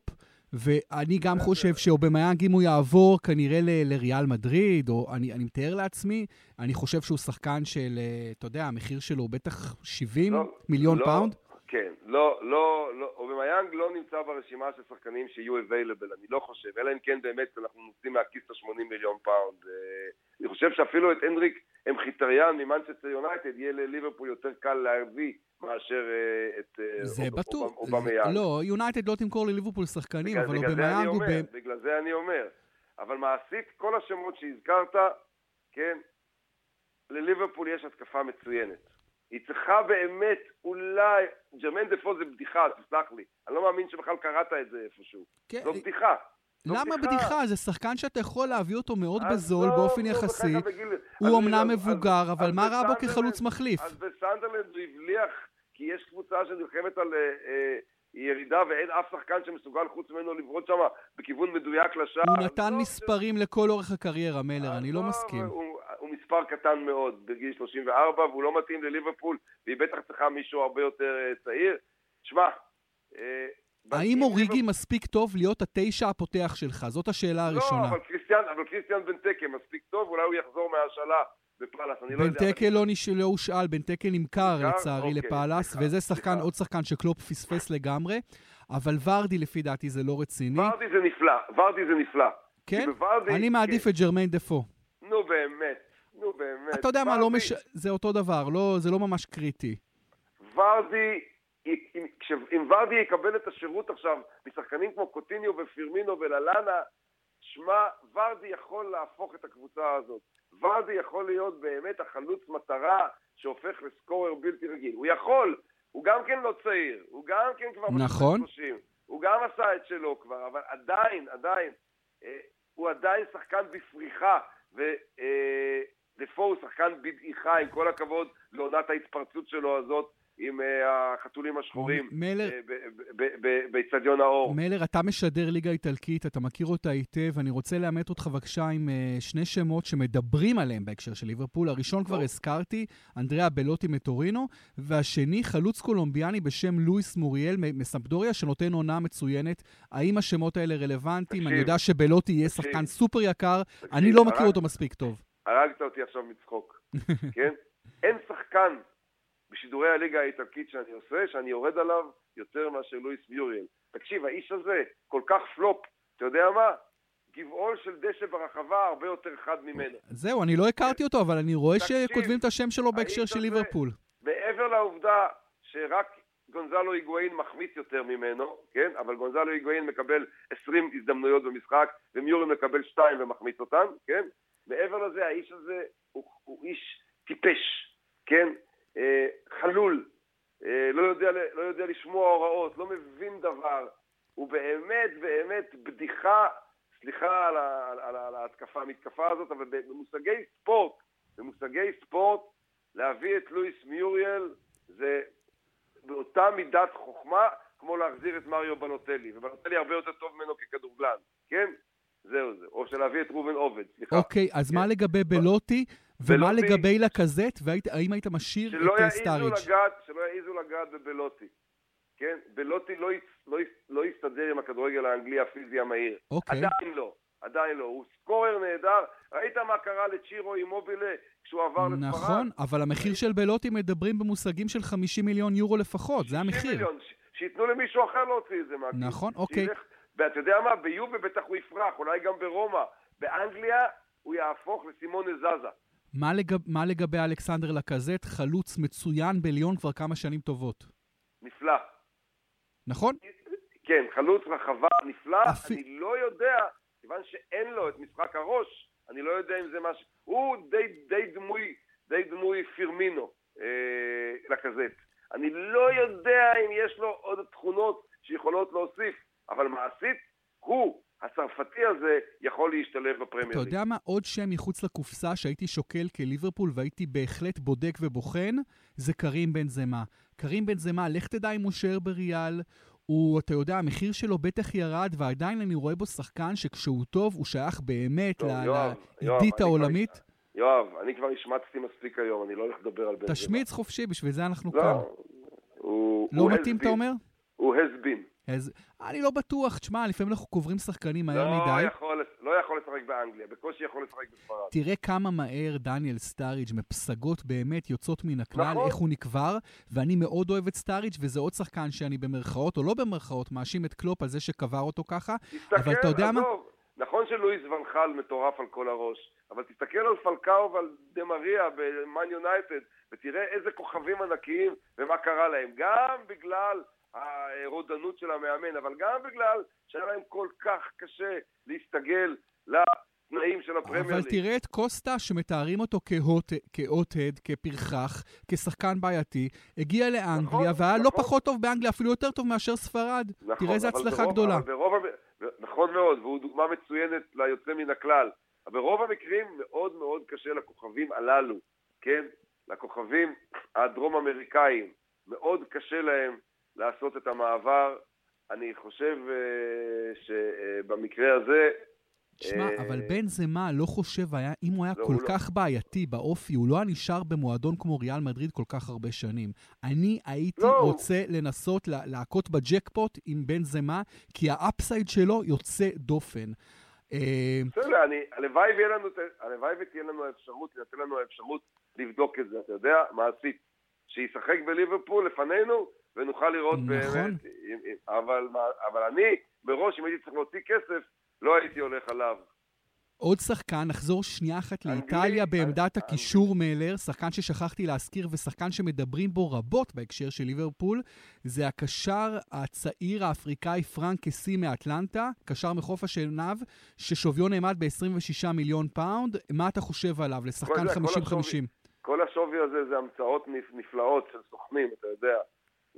ואני גם חושב שאובמיאנג, אם הוא יעבור כנראה לריאל מדריד, או אני, אני מתאר לעצמי, אני חושב שהוא שחקן של, אה, אתה יודע, המחיר שלו הוא בטח 70 לא, מיליון לא, פאונד. כן, לא, לא, לא, אובמיאנג לא נמצא ברשימה של שחקנים שיהיו available, אני לא חושב, אלא אם כן באמת אנחנו מוציאים מהכיס את ה-80 מיליון פאונד. אה, אני חושב שאפילו את הנריק מחיטריאן ממנצ'סטר יונייטד יהיה לליברפול יותר קל להביא מאשר אה, את אה, זה בטוח. אובמיאנג. לא, יונייטד לא תמכור לליברפול שחקנים, אבל אובמיאנג הוא... בגלל זה אני אומר. אבל מעשית, כל השמות שהזכרת, כן, לליברפול יש התקפה מצוינת. היא צריכה באמת, אולי, ג'רמן דפו זה בדיחה, תסלח לי. אני לא מאמין שבכלל קראת את זה איפשהו. כן, זו בדיחה. למה בדיחה? זה שחקן שאתה יכול להביא אותו מאוד בזול לא, באופן לא, יחסי. הוא אמנם מבוגר, אבל מה רע בו כחלוץ מחליף? אז בסנדרלנד הוא הבליח, כי יש קבוצה שנלחמת על אה, ירידה ואין אף שחקן שמסוגל חוץ ממנו לברות שם בכיוון מדויק לשער. הוא נתן מספרים לכל אורך הקריירה, מלר, אני לא מסכים. הוא מספר קטן מאוד בגיל 34 והוא לא מתאים לליברפול והיא בטח צריכה מישהו הרבה יותר אה, צעיר. שמע, האם אוריגי מספיק טוב להיות התשע הפותח שלך? זאת השאלה הראשונה. לא, אבל קריסטיאן, אבל קריסטיאן בנטקה מספיק טוב, אולי הוא יחזור מההשאלה בפאלאס, אני לא יודע. בנטקה לא, נש... לא הושאל, בנטקה נמכר לצערי אוקיי, לפאלאס, וזה שחקן, עוד שחקן שקלופ פספס לגמרי, אבל ורדי לפי דעתי זה לא רציני. ורדי זה נפלא, ורדי זה נפלא. כן? בוורדי, אני מעדיף כן. את ג'רמיין דפו. נו באמת, נו באמת. אתה יודע ורדי... מה, לא מש... זה אותו דבר, לא, זה לא ממש קריטי. ורדי אם, אם ורדי יקבל את השירות עכשיו משחקנים כמו קוטיניו ופירמינו וללאנה, שמע, ורדי יכול להפוך את הקבוצה הזאת. ורדי יכול להיות באמת החלוץ מטרה שהופך לסקורר בלתי רגיל. הוא יכול, הוא גם כן לא צעיר, הוא גם כן כבר... נכון. הוא גם עשה את שלו כבר, אבל עדיין, עדיין, אה, הוא עדיין שחקן בפריחה, ודפו אה, הוא שחקן בדעיכה, עם כל הכבוד לעונת ההתפרצות שלו הזאת. עם אה, החתולים השחורים אה, באיצטדיון האור. מלר, אתה משדר ליגה איטלקית, אתה מכיר אותה היטב. אני רוצה לאמת אותך בבקשה עם אה, שני שמות שמדברים עליהם בהקשר של ליברפול. הראשון כבר הזכרתי, אנדריאה בלוטי מטורינו, והשני, חלוץ קולומביאני בשם לואיס מוריאל מסמפדוריה, שנותן עונה מצוינת. האם השמות האלה רלוונטיים? אני יודע שבלוטי יהיה שחקן סופר יקר, אני לא מכיר אותו מספיק טוב. הרגת אותי עכשיו מצחוק, כן? (laughs) אין שחקן בשידורי הליגה האיטלקית שאני עושה, שאני יורד עליו יותר מאשר לואיס מיוריאל. תקשיב, האיש הזה כל כך פלופ, אתה יודע מה? גבעול של דשא ברחבה הרבה יותר חד ממנו. זהו, אני לא הכרתי אותו, אבל אני רואה תקשיב, שכותבים את השם שלו בהקשר של ליברפול. מעבר לעובדה שרק גונזלו היגואין מחמיץ יותר ממנו, כן? אבל גונזלו היגואין מקבל 20 הזדמנויות במשחק, ומיורי מקבל 2 ומחמיץ אותן, כן? מעבר לזה, האיש הזה הוא, הוא איש טיפש, כן? אה, חלול, אה, לא יודע, לא יודע לשמוע הוראות, לא מבין דבר. הוא באמת באמת בדיחה, סליחה על, על, על, על ההתקפה, המתקפה הזאת, אבל במושגי ספורט, במושגי ספורט, להביא את לואיס מיוריאל זה באותה מידת חוכמה, כמו להחזיר את מריו בלוטלי, ובלוטלי הרבה יותר טוב ממנו ככדורגלן, כן? זהו זה. או שלהביא את ראובן עובד, סליחה. אוקיי, אז כן. מה לגבי בלוטי, ומה לגבי לקזט, והאם היית משאיר את אה, סטאריג'? לגעת, שלא יעזו לגעת בבלוטי. כן? בלוטי לא, לא, לא יסתדר עם הכדורגל האנגלי הפיזי המהיר. אוקיי. עדיין לא, עדיין לא. הוא סקורר נהדר. ראית מה קרה לצ'ירו אימובילה כשהוא עבר לספרד? נכון, אבל המחיר של בלוטי מדברים במושגים של 50 מיליון יורו לפחות, זה 60 המחיר. מיליון, שייתנו למישהו אחר להוציא את זה מהכיס. נכון, אוקיי. שילך- ואתה יודע מה? ביובה בטח הוא יפרח, אולי גם ברומא. באנגליה הוא יהפוך לסימון זזה. מה, לגב, מה לגבי אלכסנדר לקזט, חלוץ מצוין בליון כבר כמה שנים טובות? נפלא. נכון? כן, חלוץ רחבה נפלא, אפי- אני לא יודע, כיוון שאין לו את משחק הראש, אני לא יודע אם זה מה ש... הוא די, די דמוי, די דמוי פירמינו אה, לכזאת. אני לא יודע אם יש לו עוד תכונות שיכולות להוסיף, אבל מעשית, הוא, הצרפתי הזה, יכול להשתלב בפרמייר אתה. יודע מה? עוד שם מחוץ לקופסה שהייתי שוקל כליברפול והייתי בהחלט בודק ובוחן, זה קרים בן זמה. קרים בן זמה, לך תדע אם הוא יישאר בריאל. הוא, אתה יודע, המחיר שלו בטח ירד, ועדיין אני רואה בו שחקן שכשהוא טוב, הוא שייך באמת לעידית כבר העולמית. יואב, אני כבר השמצתי מספיק היום, אני לא הולך לדבר על בן זמה. תשמיץ חופשי, בשביל זה אנחנו כאן. לא, הוא... לא הוא מתאים, אתה. אומר? הוא has been. אז אני לא בטוח, תשמע, לפעמים אנחנו קוברים שחקנים מהר לא מדי. יכול, לא יכול לשחק באנגליה, בקושי יכול לשחק בספרד. תראה כמה מהר דניאל סטאריג' מפסגות באמת יוצאות מן הכלל, נכון. איך הוא נקבר, ואני מאוד אוהב את סטאריג' וזה עוד שחקן שאני במרכאות, או לא במרכאות, מאשים את קלופ על זה שקבר אותו ככה, תסתכל, אבל אתה יודע מה? נכון שלואיס ואן חאל מטורף על כל הראש, אבל תסתכל על פלקאו ועל דה מריה במן יונייטד, ותראה איזה כוכבים ענקיים ומה קרה להם. גם בגלל הרודנות של המאמן, אבל גם בגלל שהיה להם כל כך קשה להסתגל לתנאים של הפרמייר אבל. תראה את קוסטה שמתארים אותו כהוט- כהוט-הד, כפרחח, כשחקן בעייתי, הגיע לאנגליה נכון, והיה לא נכון. פחות טוב באנגליה, אפילו יותר טוב מאשר ספרד. נכון, תראה איזה הצלחה ברוב- גדולה. ברוב, נכון מאוד, והוא דוגמה מצוינת ליוצא מן הכלל. ברוב המקרים מאוד מאוד קשה לכוכבים הללו, כן? לכוכבים הדרום אמריקאים, מאוד קשה להם לעשות את המעבר. אני חושב אה, שבמקרה הזה... שמע, אה, אבל בנזמה לא חושב, היה, אם הוא היה לא, כל הוא לא. כך בעייתי באופי, הוא לא היה נשאר במועדון כמו ריאל מדריד כל כך הרבה שנים. אני הייתי לא. רוצה לנסות לה- להכות בג'קפוט עם בנזמה, כי ה upside שלו יוצא דופן. אה, בסדר, אני, הלוואי ותהיה לנו האפשרות, תהיה לנו האפשרות לבדוק את זה, אתה יודע, מעשית. שישחק בליברפול לפנינו, ונוכל לראות נכון. באמת, אם- אבל, אבל אני, מראש, אם הייתי צריך להוציא כסף, לא הייתי הולך עליו. עוד שחקן, נחזור שנייה אחת לאיטליה בעמדת. הקישור מלר, שחקן ששכחתי להזכיר ושחקן שמדברים בו רבות בהקשר של ליברפול, זה הקשר הצעיר האפריקאי פרנק קסי מאטלנטה, קשר מחוף השנהב, ששוויו נאמד ב-26 מיליון פאונד. מה אתה חושב עליו לשחקן כל זה, כל 50-50? כל השווי הזה זה המצאות נפ- נפלאות של סוכנים, אתה יודע.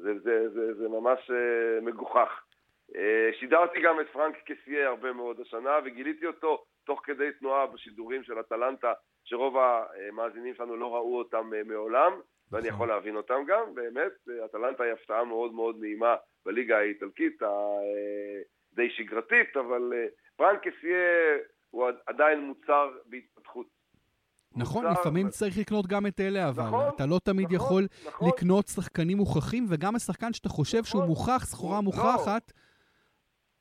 זה, זה, זה, זה ממש uh, מגוחך. Uh, שידרתי גם את פרנק קסייה הרבה מאוד השנה, וגיליתי אותו תוך כדי תנועה בשידורים של אטלנטה, שרוב המאזינים שלנו לא ראו אותם uh, מעולם, ואני נכון. יכול להבין אותם גם, באמת. אטלנטה היא הפתעה מאוד מאוד נעימה בליגה האיטלקית, די שגרתית, אבל uh, פרנק קסייה הוא עדיין מוצר בהתפתחות. נכון, מוצר- לפעמים צריך לקנות גם את אלה, אבל נכון, אתה לא תמיד נכון, יכול נכון. לקנות שחקנים מוכחים, וגם השחקן שאתה חושב שהוא נכון. מוכח, סחורה לא. מוכחת,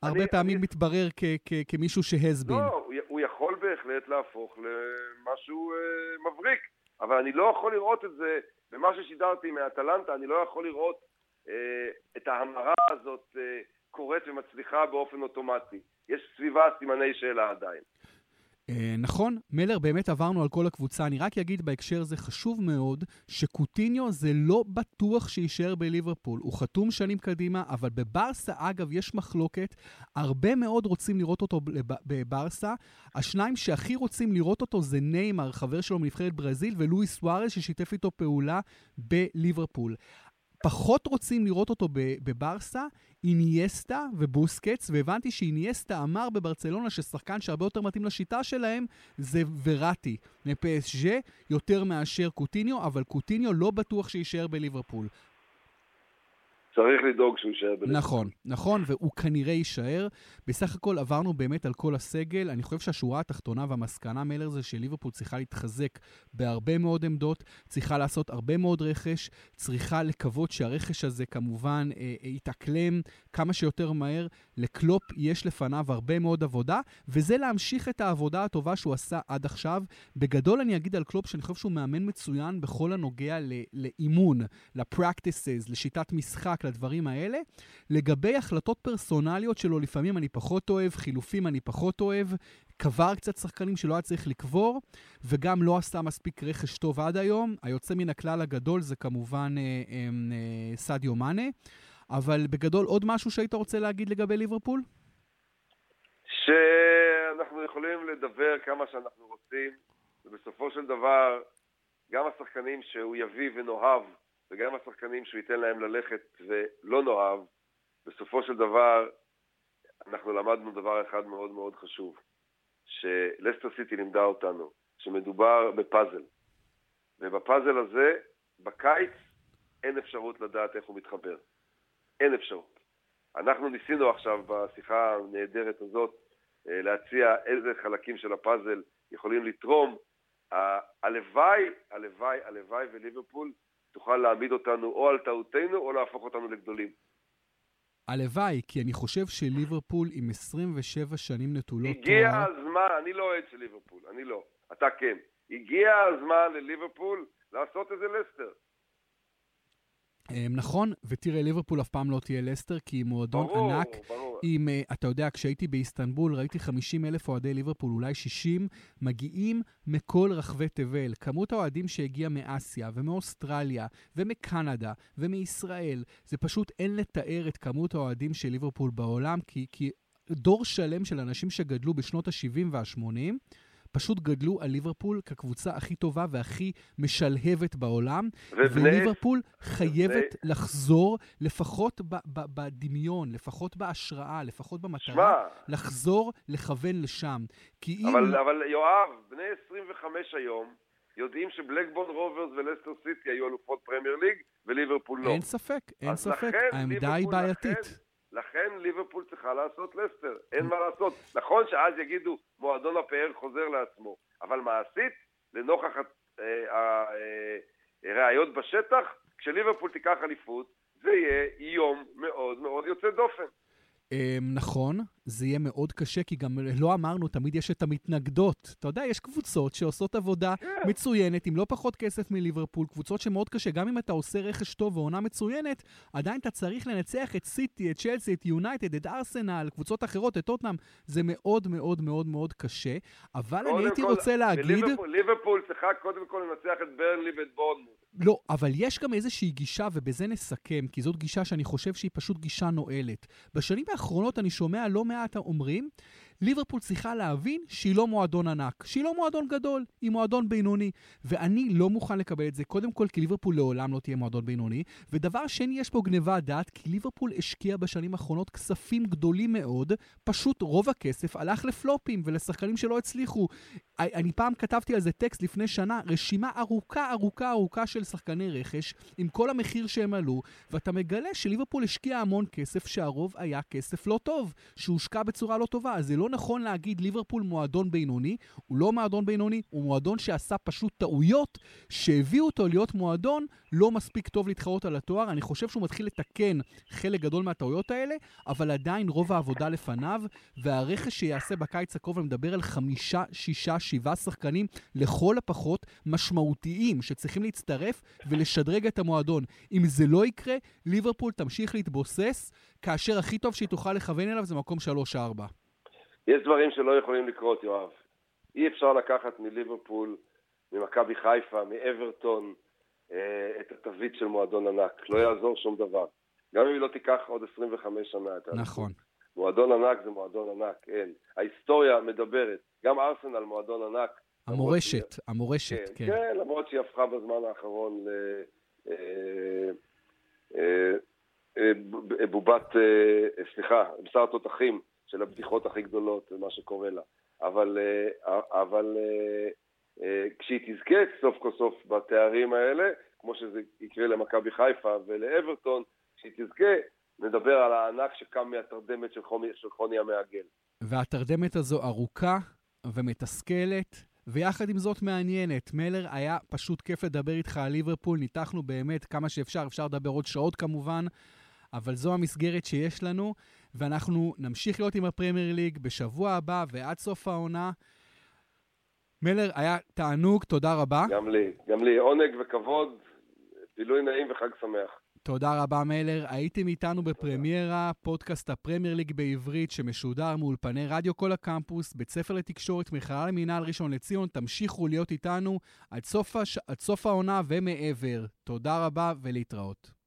הרבה אני- פעמים אני- מתברר כ- כ- כמישהו שהזבין. לא, הוא, הוא יכול בהחלט להפוך למשהו אה, מבריק, אבל אני לא יכול לראות את זה, במה ששידרתי מאטלנטה, אני לא יכול לראות אה, את ההמרה הזאת אה, קורית ומצליחה באופן אוטומטי. יש סביבה סימני שאלה עדיין. אה, נכון, מלר, באמת עברנו על כל הקבוצה. אני רק אגיד בהקשר זה חשוב מאוד, שקוטיניו זה לא בטוח שיישאר בליברפול. הוא חתום שנים קדימה, אבל בברסה, אגב, יש מחלוקת. הרבה מאוד רוצים לראות אותו בב- בברסה. השניים שהכי רוצים לראות אותו זה ניימר, חבר שלו מנבחרת ברזיל, ולואיס סוארז, ששיתף איתו פעולה בליברפול. פחות רוצים לראות אותו בברסה, אינייסטה ובוסקץ, והבנתי שאינייסטה אמר בברצלונה ששחקן שהרבה יותר מתאים לשיטה שלהם זה וראטי מפסג' יותר מאשר קוטיניו, אבל קוטיניו לא בטוח שיישאר בליברפול. צריך לדאוג שהוא יישאר בליברפול. נכון, נכון, והוא כנראה יישאר. בסך הכל עברנו באמת על כל הסגל. אני חושב שהשורה התחתונה והמסקנה מאלר זה שליברפול צריכה להתחזק בהרבה מאוד עמדות, צריכה לעשות הרבה מאוד רכש, צריכה לקוות שהרכש הזה כמובן אה, אה, יתאקלם כמה שיותר מהר. לקלופ יש לפניו הרבה מאוד עבודה, וזה להמשיך את העבודה הטובה שהוא עשה עד עכשיו. בגדול אני אגיד על קלופ שאני חושב שהוא מאמן מצוין בכל הנוגע לאימון, לפרקטיסס, לשיטת משחק. לדברים האלה. לגבי החלטות פרסונליות שלו, לפעמים אני פחות אוהב, חילופים אני פחות אוהב, קבר קצת שחקנים שלא היה צריך לקבור, וגם לא עשה מספיק רכש טוב עד היום. היוצא מן הכלל הגדול זה כמובן אה, אה, אה, סדיו מאנה. אבל בגדול, עוד משהו שהיית רוצה להגיד לגבי ליברפול? שאנחנו יכולים לדבר כמה שאנחנו רוצים, ובסופו של דבר, גם השחקנים שהוא יביא ונאהב וגם השחקנים שהוא ייתן להם ללכת ולא נאהב, בסופו של דבר אנחנו למדנו דבר אחד מאוד מאוד חשוב, שלסטר סיטי לימדה אותנו, שמדובר בפאזל. ובפאזל הזה, בקיץ, אין אפשרות לדעת איך הוא מתחבר. אין אפשרות. אנחנו ניסינו עכשיו בשיחה הנהדרת הזאת אה, להציע איזה חלקים של הפאזל יכולים לתרום. הלוואי, הלוואי, הלוואי וליברפול תוכל להעמיד אותנו או על טעותנו או להפוך אותנו לגדולים. הלוואי, כי אני חושב שליברפול עם 27 שנים נטולות. הגיע הזמן, אני לא אוהד של ליברפול, אני לא, אתה כן. הגיע הזמן לליברפול לעשות איזה לסטר. אמ, נכון, ותראה, ליברפול אף פעם לא תהיה לסטר, כי היא מועדון ברור, ענק. ברור. עם, אה, אתה יודע, כשהייתי באיסטנבול, ראיתי 50 אלף אוהדי ליברפול, אולי 60, מגיעים מכל רחבי תבל. כמות האוהדים שהגיעה מאסיה, ומאוסטרליה, ומקנדה, ומישראל, זה פשוט אין לתאר את כמות האוהדים של ליברפול בעולם, כי, כי דור שלם של אנשים שגדלו בשנות ה-70 וה-80, פשוט גדלו על ליברפול כקבוצה הכי טובה והכי משלהבת בעולם, וליברפול חייבת לחזור, לפחות בדמיון, לפחות בהשראה, לפחות במטרה, שמה, לחזור לכוון לשם. כי אם... אבל, אבל יואב, בני 25 היום, יודעים שבלקבורן רוברס ולסטר סיטי היו אלופות פרמייר ליג, וליברפול לא. אין ספק, אין ספק, העמדה היא בעייתית. לכן, לכן ליברפול צריכה לעשות לסטר, אין מה לעשות. נכון שאז יגידו, מועדון הפאר חוזר לעצמו, אבל מעשית, לנוכח הראיות אה, בשטח, כשליברפול תיקח אליפות, זה יהיה יום מאוד מאוד יוצא דופן. אמ, נכון, זה יהיה מאוד קשה, כי גם לא אמרנו, תמיד יש את המתנגדות. אתה יודע, יש קבוצות שעושות עבודה yeah. מצוינת, עם לא פחות כסף מליברפול, קבוצות שמאוד קשה, גם אם אתה עושה רכש טוב ועונה מצוינת, עדיין אתה צריך לנצח את סיטי, את צ'לסי, את יונייטד, את ארסנל, קבוצות אחרות, את טוטנאם, זה מאוד מאוד מאוד מאוד קשה. אבל אני הייתי כל, רוצה להגיד... ליברפול צריכה קודם כל לנצח את ברנלי ואת בורנמוט. לא, אבל יש גם איזושהי גישה, ובזה נסכם, כי זאת גישה שאני חושב שהיא פשוט גישה נואלת. בשנים האחרונות אני שומע לא מעט אומרים, ליברפול צריכה להבין שהיא לא מועדון ענק, שהיא לא מועדון גדול, היא מועדון בינוני. ואני לא מוכן לקבל את זה, קודם כל כי ליברפול לעולם לא תהיה מועדון בינוני, ודבר שני, יש פה גניבת דעת, כי ליברפול השקיע בשנים האחרונות כספים גדולים מאוד, פשוט רוב הכסף הלך לפלופים ולשחקנים שלא הצליחו. אני פעם כתבתי על זה טקסט לפני שנה, רשימה ארוכה ארוכה ארוכה של שחקני רכש, עם כל המחיר שהם עלו, ואתה מגלה שליברפול השקיע המון כסף, שהרוב היה כסף לא טוב, שהושקע בצורה לא טובה. אז זה לא נכון להגיד ליברפול מועדון בינוני, הוא לא מועדון בינוני, הוא מועדון שעשה פשוט טעויות שהביאו אותו להיות מועדון לא מספיק טוב להתחרות על התואר. אני חושב שהוא מתחיל לתקן חלק גדול מהטעויות האלה, אבל עדיין רוב העבודה לפניו, והרכש שיעשה בקיץ הקרוב, אני מדבר על חמישה, שישה, שבעה שחקנים לכל הפחות משמעותיים שצריכים להצטרף ולשדרג את המועדון. אם זה לא יקרה, ליברפול תמשיך להתבוסס, כאשר הכי טוב שהיא תוכל לכוון אליו זה מקום 3-4. יש דברים שלא יכולים לקרות, יואב. אי אפשר לקחת מליברפול, ממכבי חיפה, מאברטון, אה, את התווית של מועדון ענק. לא יעזור שום דבר. גם אם היא לא תיקח עוד 25 שנה את נכון. מועדון ענק זה מועדון ענק, אין. ההיסטוריה מדברת. גם ארסנל מועדון ענק. המורשת, שהיא... המורשת, כן, כן. כן, למרות שהיא הפכה בזמן האחרון ל... אה, אה, בובת, סליחה, בשר תותחים של הבדיחות הכי גדולות, מה שקורה לה. אבל, אה, אבל אה, אה, כשהיא תזכה סוף כל סוף בתארים האלה, כמו שזה יקרה למכבי חיפה ולאברטון, כשהיא תזכה, נדבר על הענק שקם מהתרדמת של חוני, של חוני המעגל. והתרדמת הזו ארוכה ומתסכלת, ויחד עם זאת מעניינת. מלר, היה פשוט כיף לדבר איתך על ליברפול, ניתחנו באמת כמה שאפשר, אפשר לדבר עוד שעות כמובן, אבל זו המסגרת שיש לנו, ואנחנו נמשיך להיות עם הפרמייר ליג בשבוע הבא ועד סוף העונה. מלר, היה תענוג, תודה רבה. גם לי, גם לי. עונג וכבוד, בילוי נעים וחג שמח. תודה רבה, מלר. הייתם איתנו בפרמיירה, פודקאסט הפרמייר ליג בעברית, שמשודר מאולפני רדיו כל הקמפוס, בית ספר לתקשורת, מכללה למינהל ראשון לציון. תמשיכו להיות איתנו עד סוף, הש... עד סוף העונה ומעבר. תודה רבה ולהתראות.